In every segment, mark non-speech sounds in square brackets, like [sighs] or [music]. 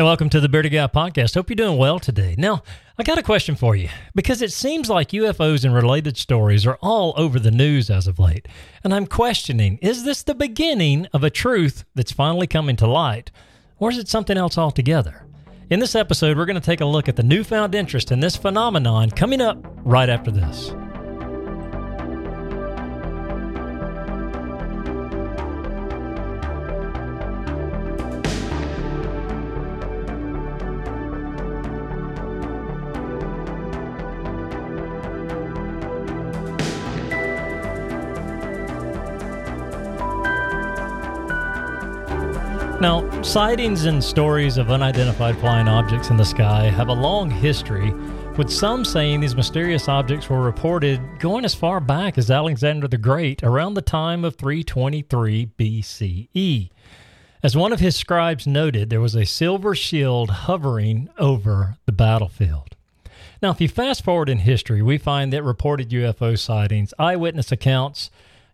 Hey, welcome to the Bearded Guy Podcast. Hope you're doing well today. Now, I got a question for you because it seems like UFOs and related stories are all over the news as of late. And I'm questioning is this the beginning of a truth that's finally coming to light, or is it something else altogether? In this episode, we're going to take a look at the newfound interest in this phenomenon coming up right after this. Now, sightings and stories of unidentified flying objects in the sky have a long history, with some saying these mysterious objects were reported going as far back as Alexander the Great around the time of 323 BCE. As one of his scribes noted, there was a silver shield hovering over the battlefield. Now, if you fast forward in history, we find that reported UFO sightings, eyewitness accounts,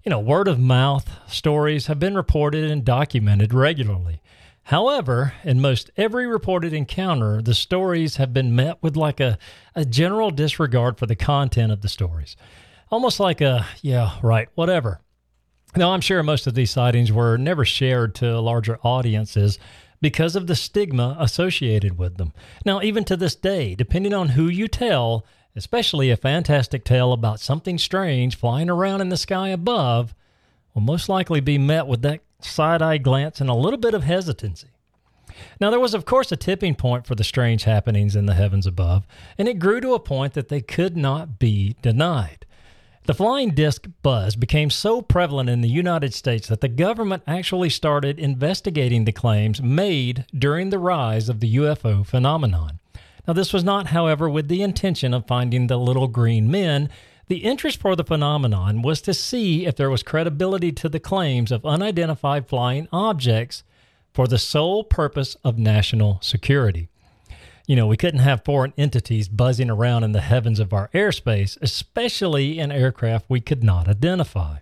you know, word of mouth stories have been reported and documented regularly. However, in most every reported encounter, the stories have been met with like a, a general disregard for the content of the stories. Almost like a, yeah, right, whatever. Now, I'm sure most of these sightings were never shared to larger audiences because of the stigma associated with them. Now, even to this day, depending on who you tell, especially a fantastic tale about something strange flying around in the sky above, will most likely be met with that side eye glance and a little bit of hesitancy. Now, there was, of course, a tipping point for the strange happenings in the heavens above, and it grew to a point that they could not be denied. The flying disc buzz became so prevalent in the United States that the government actually started investigating the claims made during the rise of the UFO phenomenon. Now, this was not, however, with the intention of finding the little green men. The interest for the phenomenon was to see if there was credibility to the claims of unidentified flying objects for the sole purpose of national security. You know, we couldn't have foreign entities buzzing around in the heavens of our airspace, especially in aircraft we could not identify.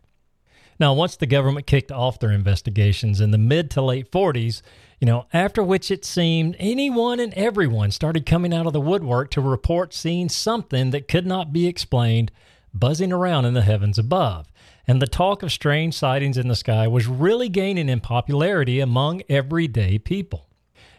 Now, once the government kicked off their investigations in the mid to late 40s, you know, after which it seemed anyone and everyone started coming out of the woodwork to report seeing something that could not be explained buzzing around in the heavens above. And the talk of strange sightings in the sky was really gaining in popularity among everyday people.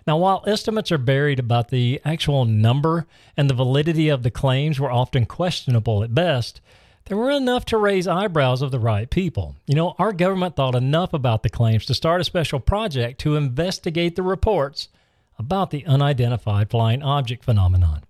Now, while estimates are buried about the actual number and the validity of the claims were often questionable at best, there were enough to raise eyebrows of the right people. You know, our government thought enough about the claims to start a special project to investigate the reports about the unidentified flying object phenomenon.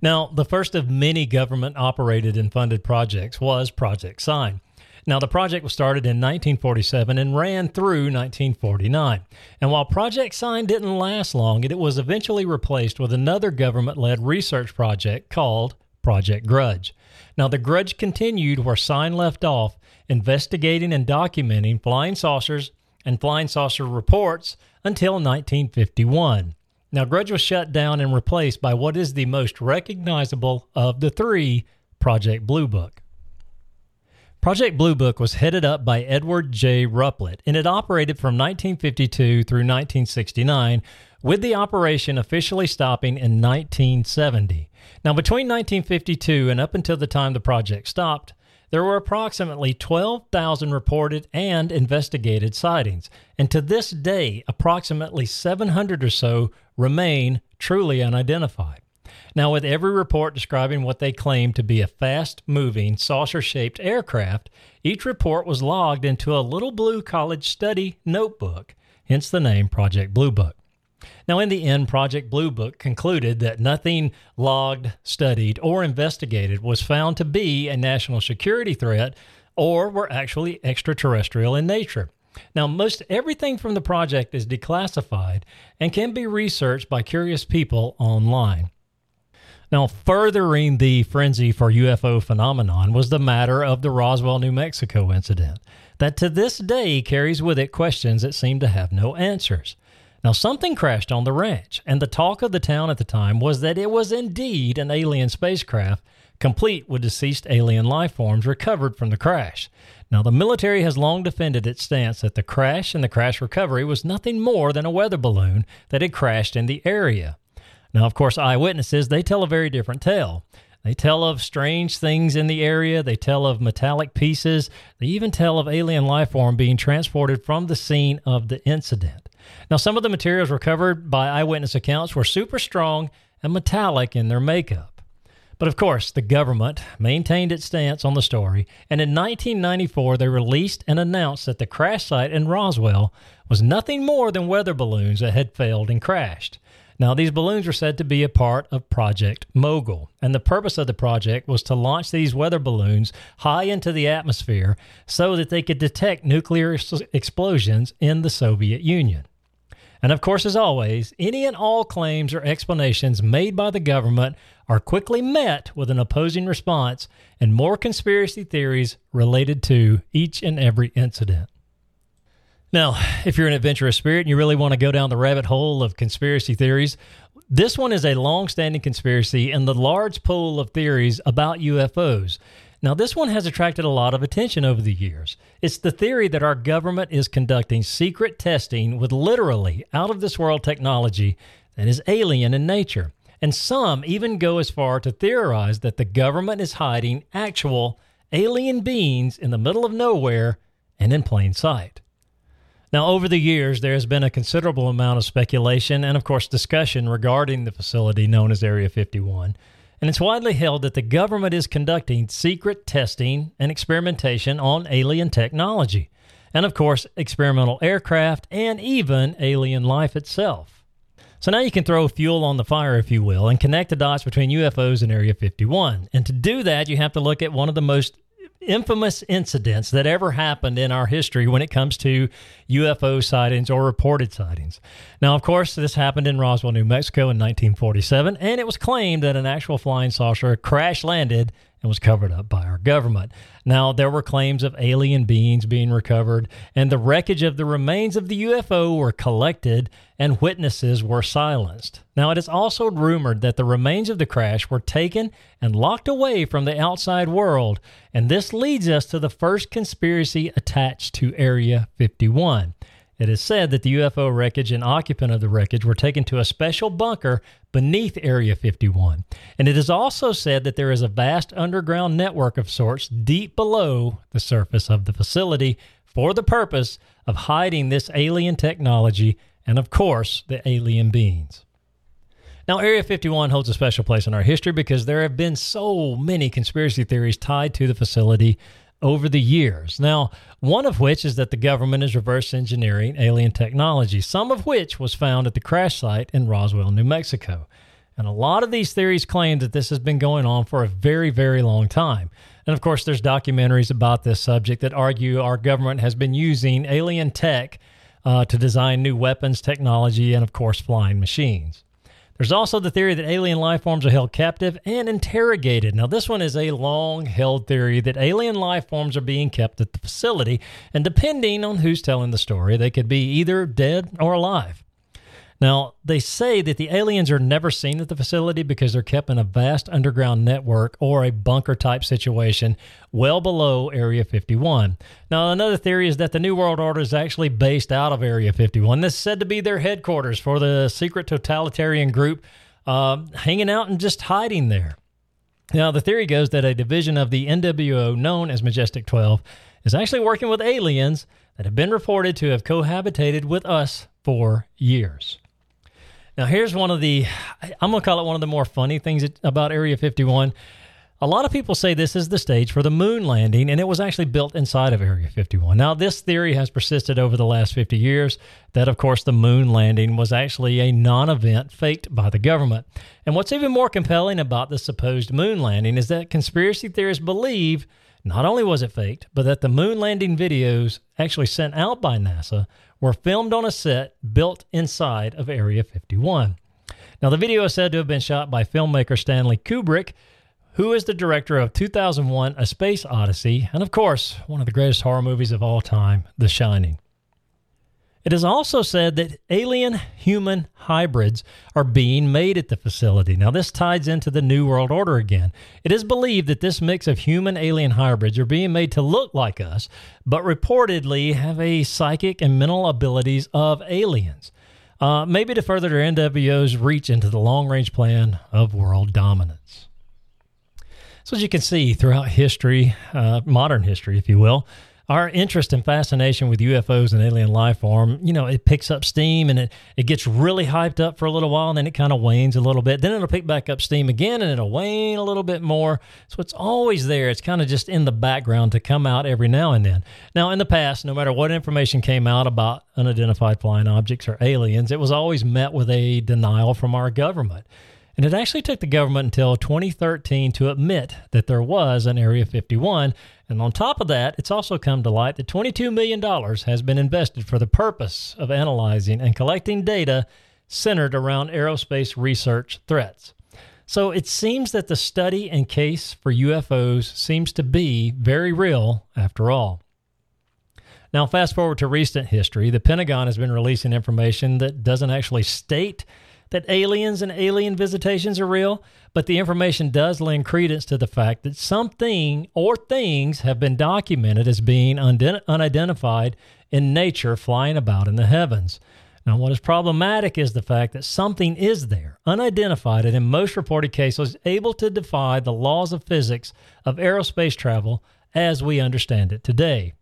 Now, the first of many government operated and funded projects was Project Sign. Now, the project was started in 1947 and ran through 1949. And while Project Sign didn't last long, it was eventually replaced with another government led research project called Project Grudge. Now, the grudge continued where Sign left off, investigating and documenting flying saucers and flying saucer reports until 1951. Now, Grudge was shut down and replaced by what is the most recognizable of the three Project Blue Book. Project Blue Book was headed up by Edward J. Ruppelt, and it operated from 1952 through 1969, with the operation officially stopping in 1970. Now, between 1952 and up until the time the project stopped, there were approximately 12,000 reported and investigated sightings, and to this day, approximately 700 or so remain truly unidentified. Now, with every report describing what they claimed to be a fast moving, saucer shaped aircraft, each report was logged into a little blue college study notebook, hence the name Project Blue Book. Now, in the end, Project Blue Book concluded that nothing logged, studied, or investigated was found to be a national security threat or were actually extraterrestrial in nature. Now, most everything from the project is declassified and can be researched by curious people online. Now, furthering the frenzy for UFO phenomenon was the matter of the Roswell, New Mexico incident, that to this day carries with it questions that seem to have no answers. Now, something crashed on the ranch, and the talk of the town at the time was that it was indeed an alien spacecraft complete with deceased alien life forms recovered from the crash. Now, the military has long defended its stance that the crash and the crash recovery was nothing more than a weather balloon that had crashed in the area. Now, of course, eyewitnesses, they tell a very different tale. They tell of strange things in the area. They tell of metallic pieces. They even tell of alien life form being transported from the scene of the incident. Now, some of the materials recovered by eyewitness accounts were super strong and metallic in their makeup. But of course, the government maintained its stance on the story, and in 1994 they released and announced that the crash site in Roswell was nothing more than weather balloons that had failed and crashed. Now, these balloons were said to be a part of Project Mogul, and the purpose of the project was to launch these weather balloons high into the atmosphere so that they could detect nuclear explosions in the Soviet Union. And of course, as always, any and all claims or explanations made by the government are quickly met with an opposing response and more conspiracy theories related to each and every incident. Now, if you're an adventurous spirit and you really want to go down the rabbit hole of conspiracy theories, this one is a long standing conspiracy in the large pool of theories about UFOs. Now, this one has attracted a lot of attention over the years. It's the theory that our government is conducting secret testing with literally out of this world technology that is alien in nature. And some even go as far to theorize that the government is hiding actual alien beings in the middle of nowhere and in plain sight. Now, over the years, there has been a considerable amount of speculation and, of course, discussion regarding the facility known as Area 51. And it's widely held that the government is conducting secret testing and experimentation on alien technology, and, of course, experimental aircraft and even alien life itself. So now you can throw fuel on the fire, if you will, and connect the dots between UFOs and Area 51. And to do that, you have to look at one of the most infamous incidents that ever happened in our history when it comes to UFO sightings or reported sightings. Now, of course, this happened in Roswell, New Mexico in 1947, and it was claimed that an actual flying saucer crash landed and was covered up by our government. Now, there were claims of alien beings being recovered, and the wreckage of the remains of the UFO were collected, and witnesses were silenced. Now, it is also rumored that the remains of the crash were taken and locked away from the outside world, and this leads us to the first conspiracy attached to Area 51. It is said that the UFO wreckage and occupant of the wreckage were taken to a special bunker beneath Area 51. And it is also said that there is a vast underground network of sorts deep below the surface of the facility for the purpose of hiding this alien technology and, of course, the alien beings. Now, Area 51 holds a special place in our history because there have been so many conspiracy theories tied to the facility over the years. Now, one of which is that the government is reverse engineering alien technology, some of which was found at the crash site in Roswell, New Mexico. And a lot of these theories claim that this has been going on for a very, very long time. And of course, there's documentaries about this subject that argue our government has been using alien tech uh, to design new weapons, technology, and of course, flying machines. There's also the theory that alien life forms are held captive and interrogated. Now, this one is a long held theory that alien life forms are being kept at the facility, and depending on who's telling the story, they could be either dead or alive. Now, they say that the aliens are never seen at the facility because they're kept in a vast underground network or a bunker type situation well below Area 51. Now, another theory is that the New World Order is actually based out of Area 51. This is said to be their headquarters for the secret totalitarian group uh, hanging out and just hiding there. Now, the theory goes that a division of the NWO known as Majestic 12 is actually working with aliens that have been reported to have cohabitated with us for years. Now, here's one of the, I'm going to call it one of the more funny things about Area 51. A lot of people say this is the stage for the moon landing, and it was actually built inside of Area 51. Now, this theory has persisted over the last 50 years that, of course, the moon landing was actually a non event faked by the government. And what's even more compelling about the supposed moon landing is that conspiracy theorists believe not only was it faked, but that the moon landing videos actually sent out by NASA were filmed on a set built inside of Area 51. Now, the video is said to have been shot by filmmaker Stanley Kubrick, who is the director of 2001 A Space Odyssey, and of course, one of the greatest horror movies of all time, The Shining. It is also said that alien human hybrids are being made at the facility. Now, this ties into the New World Order again. It is believed that this mix of human alien hybrids are being made to look like us, but reportedly have a psychic and mental abilities of aliens. Uh, maybe to further their NWO's reach into the long range plan of world dominance. So, as you can see throughout history, uh, modern history, if you will, our interest and fascination with UFOs and alien life form, you know, it picks up steam and it, it gets really hyped up for a little while and then it kind of wanes a little bit. Then it'll pick back up steam again and it'll wane a little bit more. So it's always there. It's kind of just in the background to come out every now and then. Now, in the past, no matter what information came out about unidentified flying objects or aliens, it was always met with a denial from our government. And it actually took the government until 2013 to admit that there was an Area 51. And on top of that, it's also come to light that $22 million has been invested for the purpose of analyzing and collecting data centered around aerospace research threats. So it seems that the study and case for UFOs seems to be very real after all. Now, fast forward to recent history, the Pentagon has been releasing information that doesn't actually state that aliens and alien visitations are real, but the information does lend credence to the fact that something or things have been documented as being unidentified in nature flying about in the heavens. Now, what is problematic is the fact that something is there, unidentified, and in most reported cases, able to defy the laws of physics of aerospace travel as we understand it today.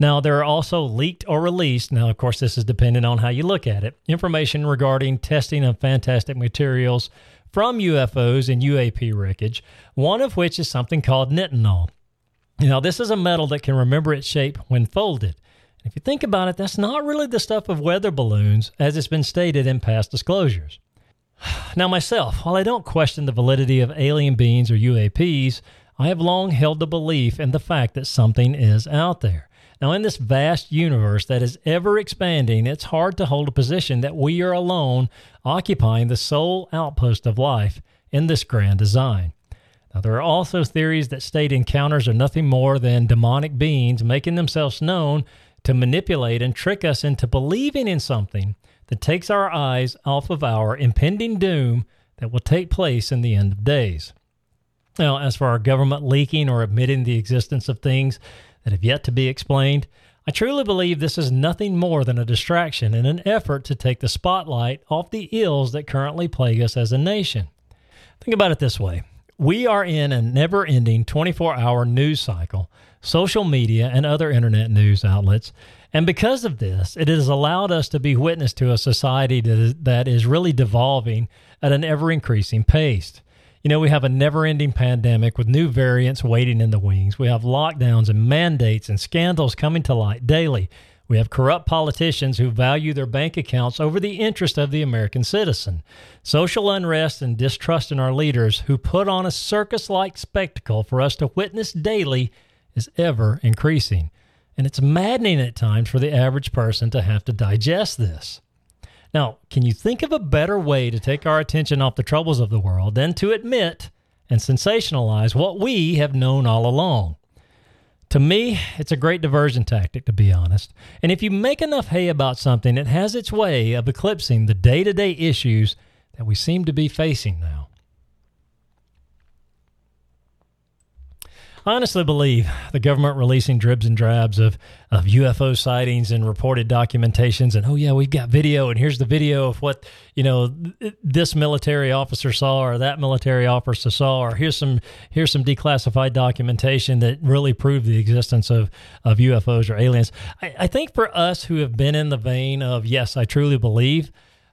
Now, there are also leaked or released, now, of course, this is dependent on how you look at it, information regarding testing of fantastic materials from UFOs and UAP wreckage, one of which is something called nitinol. Now, this is a metal that can remember its shape when folded. If you think about it, that's not really the stuff of weather balloons, as it's been stated in past disclosures. [sighs] Now, myself, while I don't question the validity of alien beings or UAPs, I have long held the belief in the fact that something is out there. Now, in this vast universe that is ever expanding, it's hard to hold a position that we are alone occupying the sole outpost of life in this grand design. Now, there are also theories that state encounters are nothing more than demonic beings making themselves known to manipulate and trick us into believing in something that takes our eyes off of our impending doom that will take place in the end of days. Now, as for our government leaking or admitting the existence of things that have yet to be explained. I truly believe this is nothing more than a distraction in an effort to take the spotlight off the ills that currently plague us as a nation. Think about it this way we are in a never ending 24 hour news cycle, social media, and other internet news outlets. And because of this, it has allowed us to be witness to a society that is, that is really devolving at an ever increasing pace. You know, we have a never ending pandemic with new variants waiting in the wings. We have lockdowns and mandates and scandals coming to light daily. We have corrupt politicians who value their bank accounts over the interest of the American citizen. Social unrest and distrust in our leaders who put on a circus like spectacle for us to witness daily is ever increasing. And it's maddening at times for the average person to have to digest this. Now, can you think of a better way to take our attention off the troubles of the world than to admit and sensationalize what we have known all along? To me, it's a great diversion tactic, to be honest. And if you make enough hay about something, it has its way of eclipsing the day to day issues that we seem to be facing now. Honestly believe the government releasing dribs and drabs of, of UFO sightings and reported documentations, and oh yeah, we've got video, and here's the video of what you know this military officer saw or that military officer saw, or here's some here's some declassified documentation that really proved the existence of of UFOs or aliens. I, I think for us who have been in the vein of yes, I truly believe.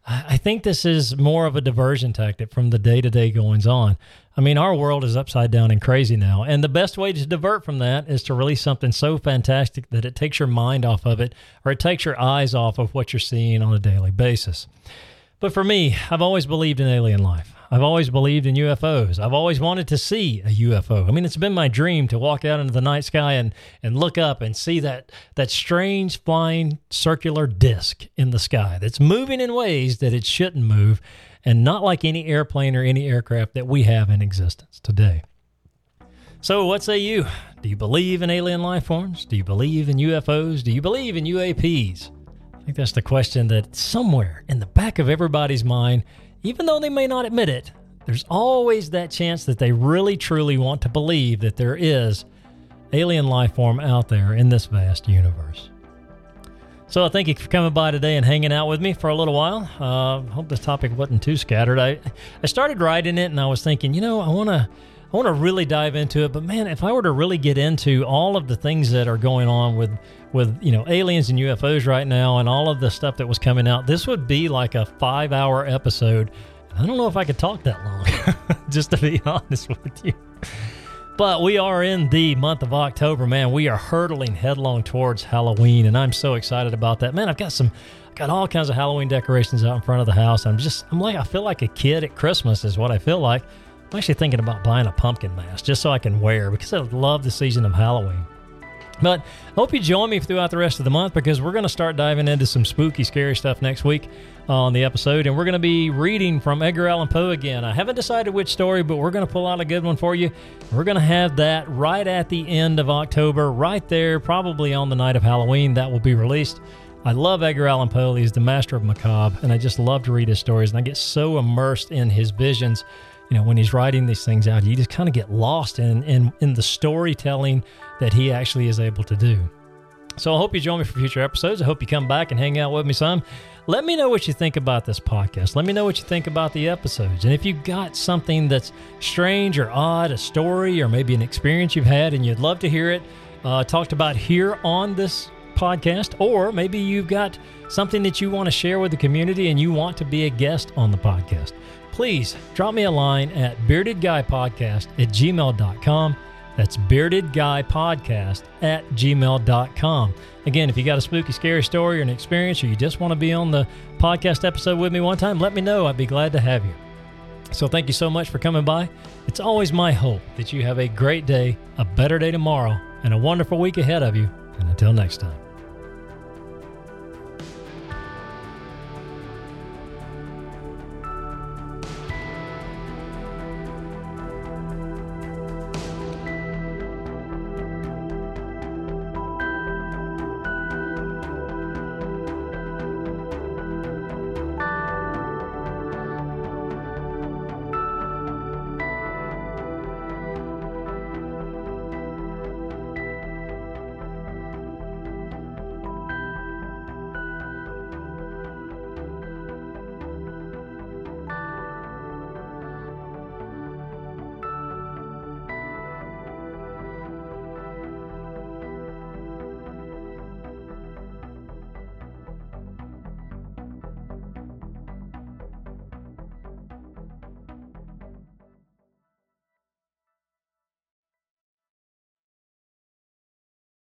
I think this is more of a diversion tactic from the day to day goings on. I mean, our world is upside down and crazy now. And the best way to divert from that is to release something so fantastic that it takes your mind off of it or it takes your eyes off of what you're seeing on a daily basis. But for me, I've always believed in alien life. I've always believed in UFOs. I've always wanted to see a UFO. I mean, it's been my dream to walk out into the night sky and, and look up and see that, that strange flying circular disc in the sky that's moving in ways that it shouldn't move and not like any airplane or any aircraft that we have in existence today. So, what say you? Do you believe in alien life forms? Do you believe in UFOs? Do you believe in UAPs? I think that's the question that somewhere in the back of everybody's mind, even though they may not admit it, there's always that chance that they really truly want to believe that there is alien life form out there in this vast universe. So I thank you for coming by today and hanging out with me for a little while. Uh, hope this topic wasn't too scattered. I I started writing it and I was thinking, you know, I want to I want to really dive into it, but man, if I were to really get into all of the things that are going on with with you know aliens and UFOs right now and all of the stuff that was coming out, this would be like a 5-hour episode. I don't know if I could talk that long, [laughs] just to be [laughs] honest with you. But we are in the month of October, man. We are hurtling headlong towards Halloween, and I'm so excited about that. Man, I've got some, got all kinds of Halloween decorations out in front of the house. I'm just, I'm like, I feel like a kid at Christmas, is what I feel like. I'm actually thinking about buying a pumpkin mask just so I can wear because I love the season of Halloween. But I hope you join me throughout the rest of the month because we're going to start diving into some spooky, scary stuff next week on the episode. And we're going to be reading from Edgar Allan Poe again. I haven't decided which story, but we're going to pull out a good one for you. We're going to have that right at the end of October, right there, probably on the night of Halloween. That will be released. I love Edgar Allan Poe. He's the master of macabre, and I just love to read his stories. And I get so immersed in his visions you know, when he's writing these things out, you just kind of get lost in, in, in the storytelling that he actually is able to do. So I hope you join me for future episodes. I hope you come back and hang out with me some. Let me know what you think about this podcast. Let me know what you think about the episodes. And if you've got something that's strange or odd, a story or maybe an experience you've had and you'd love to hear it uh, talked about here on this podcast, or maybe you've got something that you want to share with the community and you want to be a guest on the podcast, please drop me a line at beardedguypodcast at gmail.com. That's beardedguypodcast at gmail.com. Again, if you got a spooky, scary story or an experience, or you just want to be on the podcast episode with me one time, let me know. I'd be glad to have you. So, thank you so much for coming by. It's always my hope that you have a great day, a better day tomorrow, and a wonderful week ahead of you. And until next time.